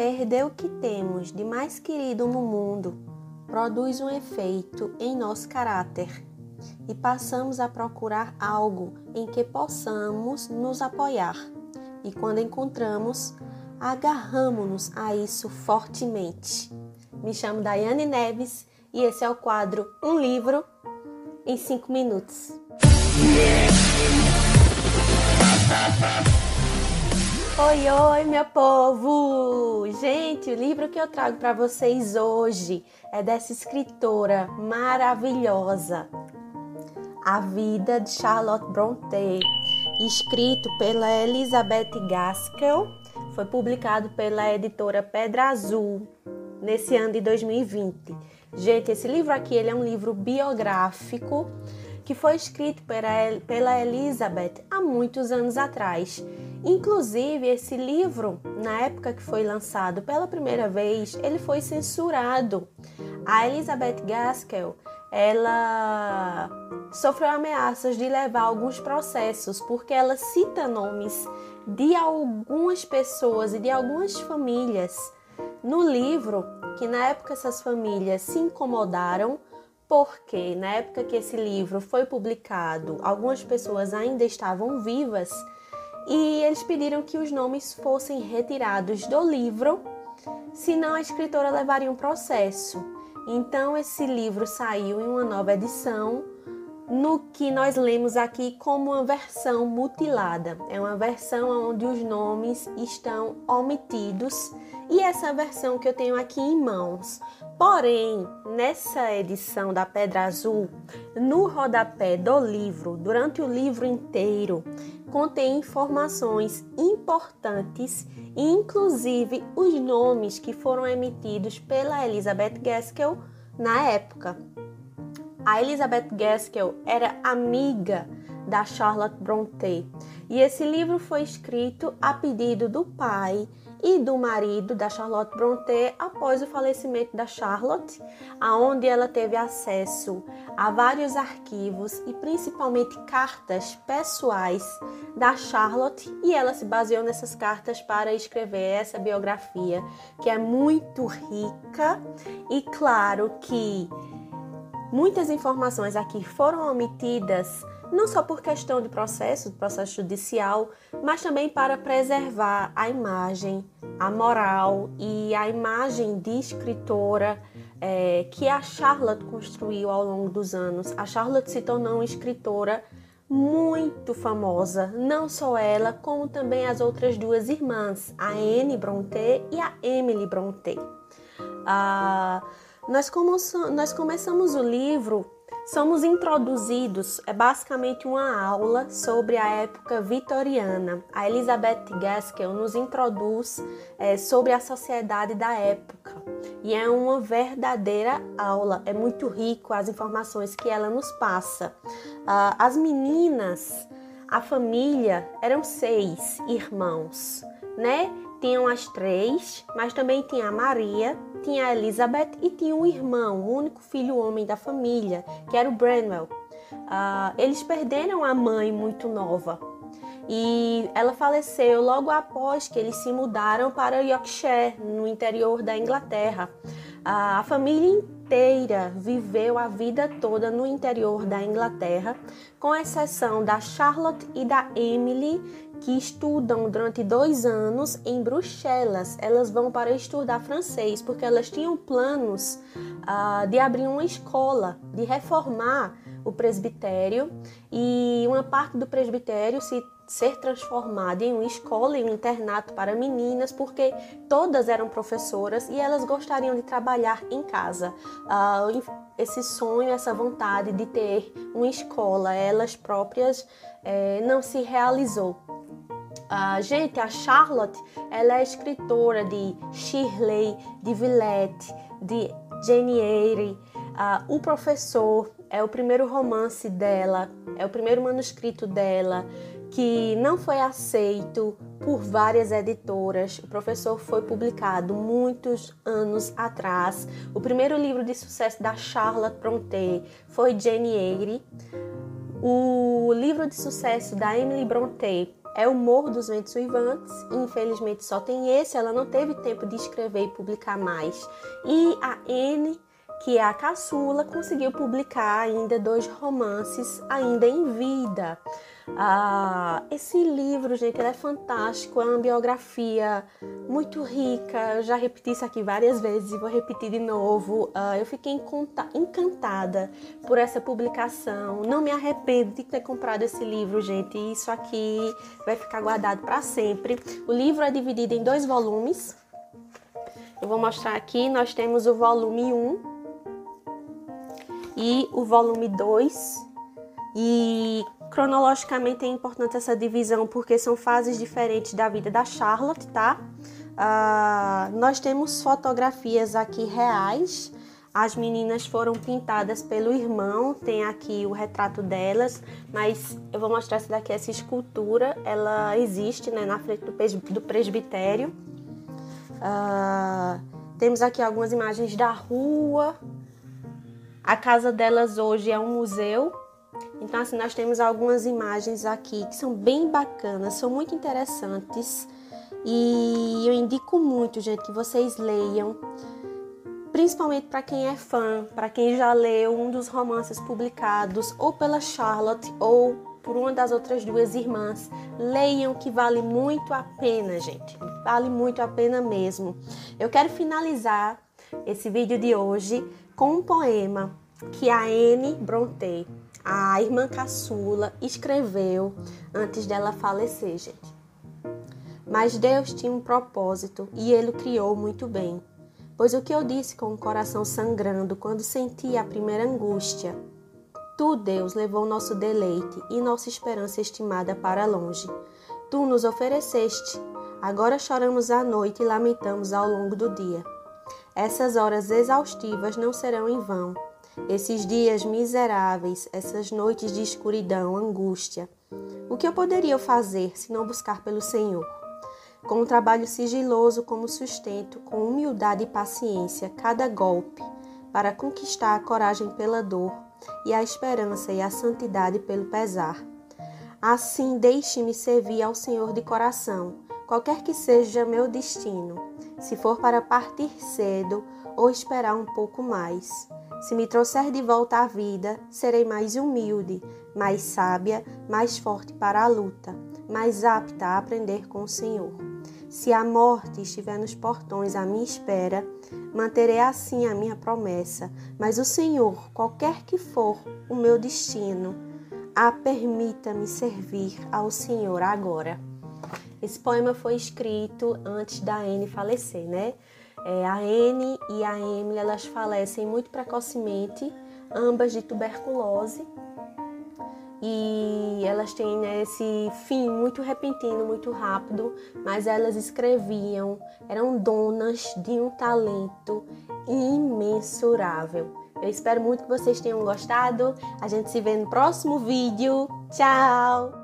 Perder o que temos de mais querido no mundo produz um efeito em nosso caráter e passamos a procurar algo em que possamos nos apoiar. E quando encontramos, agarramos-nos a isso fortemente. Me chamo Daiane Neves e esse é o quadro Um Livro em 5 Minutos. Oi, oi, meu povo! Gente, o livro que eu trago para vocês hoje é dessa escritora maravilhosa, A Vida de Charlotte Brontë, escrito pela Elizabeth Gaskell, foi publicado pela editora Pedra Azul nesse ano de 2020. Gente, esse livro aqui ele é um livro biográfico que foi escrito pela Elizabeth há muitos anos atrás. Inclusive, esse livro, na época que foi lançado pela primeira vez, ele foi censurado. A Elizabeth Gaskell, ela sofreu ameaças de levar alguns processos porque ela cita nomes de algumas pessoas e de algumas famílias no livro que na época essas famílias se incomodaram porque na época que esse livro foi publicado, algumas pessoas ainda estavam vivas e eles pediram que os nomes fossem retirados do livro, senão a escritora levaria um processo. Então esse livro saiu em uma nova edição, no que nós lemos aqui como uma versão mutilada. É uma versão onde os nomes estão omitidos e essa versão que eu tenho aqui em mãos. Porém, nessa edição da Pedra Azul, no rodapé do livro, durante o livro inteiro, contém informações importantes, inclusive os nomes que foram emitidos pela Elizabeth Gaskell na época. A Elizabeth Gaskell era amiga da Charlotte Brontë e esse livro foi escrito a pedido do pai e do marido da Charlotte Brontë após o falecimento da Charlotte, aonde ela teve acesso a vários arquivos e principalmente cartas pessoais da Charlotte e ela se baseou nessas cartas para escrever essa biografia que é muito rica e claro que muitas informações aqui foram omitidas não só por questão de processo, processo judicial, mas também para preservar a imagem, a moral e a imagem de escritora é, que a Charlotte construiu ao longo dos anos. A Charlotte se tornou uma escritora muito famosa, não só ela, como também as outras duas irmãs, a Anne Brontë e a Emily Brontë. Ah, nós, nós começamos o livro somos introduzidos, é basicamente uma aula sobre a época vitoriana. A Elizabeth Gaskell nos introduz é, sobre a sociedade da época e é uma verdadeira aula. É muito rico as informações que ela nos passa. Uh, as meninas, a família, eram seis irmãos, né? Tinham as três, mas também tinha a Maria, tinha a Elizabeth e tinha um irmão, o único filho homem da família, que era o Branwell. Uh, eles perderam a mãe muito nova e ela faleceu logo após que eles se mudaram para Yorkshire, no interior da Inglaterra. Uh, a família inteira viveu a vida toda no interior da Inglaterra, com exceção da Charlotte e da Emily, que estudam durante dois anos em Bruxelas. Elas vão para estudar francês porque elas tinham planos uh, de abrir uma escola, de reformar o presbitério e uma parte do presbitério se ser transformada em uma escola e um internato para meninas, porque todas eram professoras e elas gostariam de trabalhar em casa. Uh, esse sonho, essa vontade de ter uma escola, elas próprias, eh, não se realizou. Uh, gente, a Charlotte, ela é escritora de Shirley, de Villette, de Jane Eyre. Uh, o Professor é o primeiro romance dela, é o primeiro manuscrito dela que não foi aceito por várias editoras. O professor foi publicado muitos anos atrás. O primeiro livro de sucesso da Charlotte Brontë foi Jane Eyre. O livro de sucesso da Emily Brontë é O Morro dos Ventos Uivantes. Infelizmente só tem esse, ela não teve tempo de escrever e publicar mais. E a N que é a caçula, conseguiu publicar ainda dois romances ainda em vida. Ah, esse livro, gente, ele é fantástico, é uma biografia muito rica. Eu já repeti isso aqui várias vezes e vou repetir de novo. Ah, eu fiquei encantada por essa publicação. Não me arrependo de ter comprado esse livro, gente. Isso aqui vai ficar guardado para sempre. O livro é dividido em dois volumes. Eu vou mostrar aqui. Nós temos o volume 1, e o volume 2. E cronologicamente é importante essa divisão porque são fases diferentes da vida da Charlotte, tá? Uh, nós temos fotografias aqui reais. As meninas foram pintadas pelo irmão, tem aqui o retrato delas, mas eu vou mostrar essa daqui, essa escultura, ela existe né, na frente do presbitério. Uh, temos aqui algumas imagens da rua, a casa delas hoje é um museu. Então, assim, nós temos algumas imagens aqui que são bem bacanas, são muito interessantes. E eu indico muito, gente, que vocês leiam, principalmente para quem é fã, para quem já leu um dos romances publicados ou pela Charlotte ou por uma das outras duas irmãs. Leiam que vale muito a pena, gente. Vale muito a pena mesmo. Eu quero finalizar esse vídeo de hoje com um poema que a Anne Bronte, a irmã caçula, escreveu antes dela falecer, gente. Mas Deus tinha um propósito e ele o criou muito bem. Pois o que eu disse com o coração sangrando quando senti a primeira angústia? Tu, Deus, levou nosso deleite e nossa esperança estimada para longe. Tu nos ofereceste. Agora choramos à noite e lamentamos ao longo do dia. Essas horas exaustivas não serão em vão. Esses dias miseráveis, essas noites de escuridão, angústia. O que eu poderia fazer se não buscar pelo Senhor? Com um trabalho sigiloso como sustento, com humildade e paciência, cada golpe, para conquistar a coragem pela dor e a esperança e a santidade pelo pesar. Assim, deixe-me servir ao Senhor de coração, qualquer que seja meu destino, se for para partir cedo ou esperar um pouco mais. Se me trouxer de volta à vida, serei mais humilde, mais sábia, mais forte para a luta, mais apta a aprender com o Senhor. Se a morte estiver nos portões à minha espera, manterei assim a minha promessa. Mas o Senhor, qualquer que for o meu destino, a permita-me servir ao Senhor agora. Esse poema foi escrito antes da Anne falecer, né? É, a Anne e a Emily elas falecem muito precocemente, ambas de tuberculose. E elas têm né, esse fim muito repentino, muito rápido, mas elas escreviam, eram donas de um talento imensurável. Eu espero muito que vocês tenham gostado. A gente se vê no próximo vídeo. Tchau!